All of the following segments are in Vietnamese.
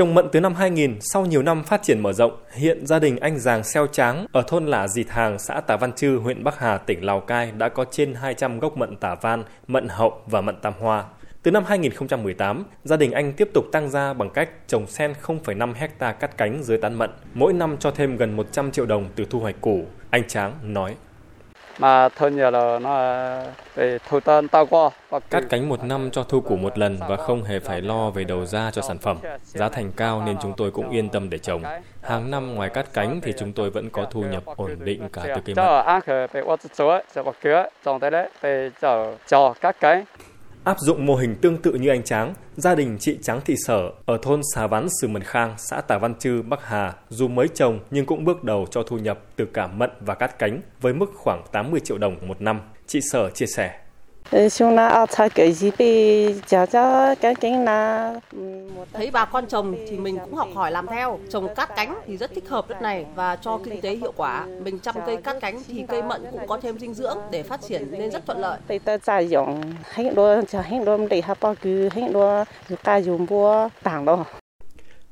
Trồng mận từ năm 2000, sau nhiều năm phát triển mở rộng, hiện gia đình anh Giàng Xeo Tráng ở thôn Lả Dịt Hàng, xã Tả Văn Chư, huyện Bắc Hà, tỉnh Lào Cai đã có trên 200 gốc mận tả van, mận hậu và mận tam hoa. Từ năm 2018, gia đình anh tiếp tục tăng gia bằng cách trồng sen 0,5 hecta cắt cánh dưới tán mận, mỗi năm cho thêm gần 100 triệu đồng từ thu hoạch củ. Anh Tráng nói mà thôi nhờ là nó về thu tên tao qua cắt cánh một năm cho thu củ một lần và không hề phải lo về đầu ra cho sản phẩm. Giá thành cao nên chúng tôi cũng yên tâm để trồng. Hàng năm ngoài cắt cánh thì chúng tôi vẫn có thu nhập ổn định cả từ cây mận Áp dụng mô hình tương tự như anh Tráng, gia đình chị Tráng Thị Sở ở thôn Xà Ván Sử Mần Khang, xã Tả Văn Chư, Bắc Hà, dù mới trồng nhưng cũng bước đầu cho thu nhập từ cả mận và cát cánh với mức khoảng 80 triệu đồng một năm. Chị Sở chia sẻ. Thấy bà con trồng thì mình cũng học hỏi làm theo. Trồng cát cánh thì rất thích hợp đất này và cho kinh tế hiệu quả. Mình chăm cây cát cánh thì cây mận cũng có thêm dinh dưỡng để phát triển nên rất thuận lợi.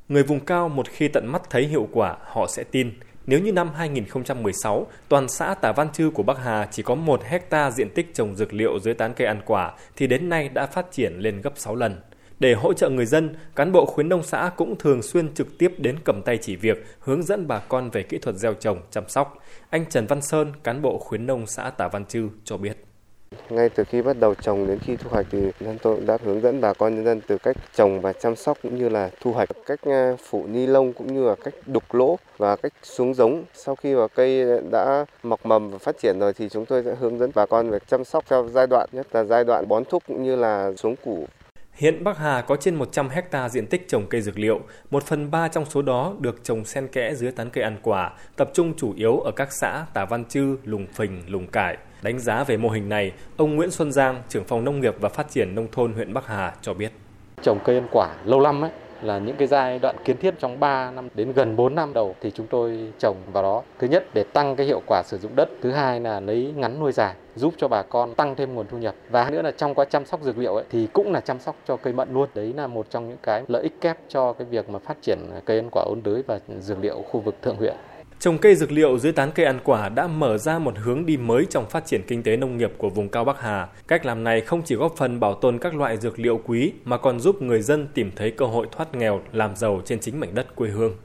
Người vùng cao một khi tận mắt thấy hiệu quả, họ sẽ tin. Nếu như năm 2016, toàn xã Tả Văn Chư của Bắc Hà chỉ có 1 hecta diện tích trồng dược liệu dưới tán cây ăn quả, thì đến nay đã phát triển lên gấp 6 lần. Để hỗ trợ người dân, cán bộ khuyến nông xã cũng thường xuyên trực tiếp đến cầm tay chỉ việc, hướng dẫn bà con về kỹ thuật gieo trồng, chăm sóc. Anh Trần Văn Sơn, cán bộ khuyến nông xã Tả Văn Chư cho biết. Ngay từ khi bắt đầu trồng đến khi thu hoạch thì nhân tôi đã hướng dẫn bà con nhân dân từ cách trồng và chăm sóc cũng như là thu hoạch, cách à, phủ ni lông cũng như là cách đục lỗ và cách xuống giống. Sau khi mà cây đã mọc mầm và phát triển rồi thì chúng tôi sẽ hướng dẫn bà con về chăm sóc theo giai đoạn, nhất là giai đoạn bón thúc cũng như là xuống củ. Hiện Bắc Hà có trên 100 hecta diện tích trồng cây dược liệu, một phần ba trong số đó được trồng xen kẽ dưới tán cây ăn quả, tập trung chủ yếu ở các xã Tả Văn Chư, Lùng Phình, Lùng Cải. Đánh giá về mô hình này, ông Nguyễn Xuân Giang, trưởng phòng nông nghiệp và phát triển nông thôn huyện Bắc Hà cho biết. Trồng cây ăn quả lâu năm ấy, là những cái giai đoạn kiến thiết trong 3 năm đến gần 4 năm đầu thì chúng tôi trồng vào đó. Thứ nhất để tăng cái hiệu quả sử dụng đất, thứ hai là lấy ngắn nuôi dài giúp cho bà con tăng thêm nguồn thu nhập. Và nữa là trong quá chăm sóc dược liệu ấy, thì cũng là chăm sóc cho cây mận luôn. Đấy là một trong những cái lợi ích kép cho cái việc mà phát triển cây ăn quả ôn đới và dược liệu khu vực thượng huyện. Trồng cây dược liệu dưới tán cây ăn quả đã mở ra một hướng đi mới trong phát triển kinh tế nông nghiệp của vùng cao Bắc Hà. Cách làm này không chỉ góp phần bảo tồn các loại dược liệu quý mà còn giúp người dân tìm thấy cơ hội thoát nghèo, làm giàu trên chính mảnh đất quê hương.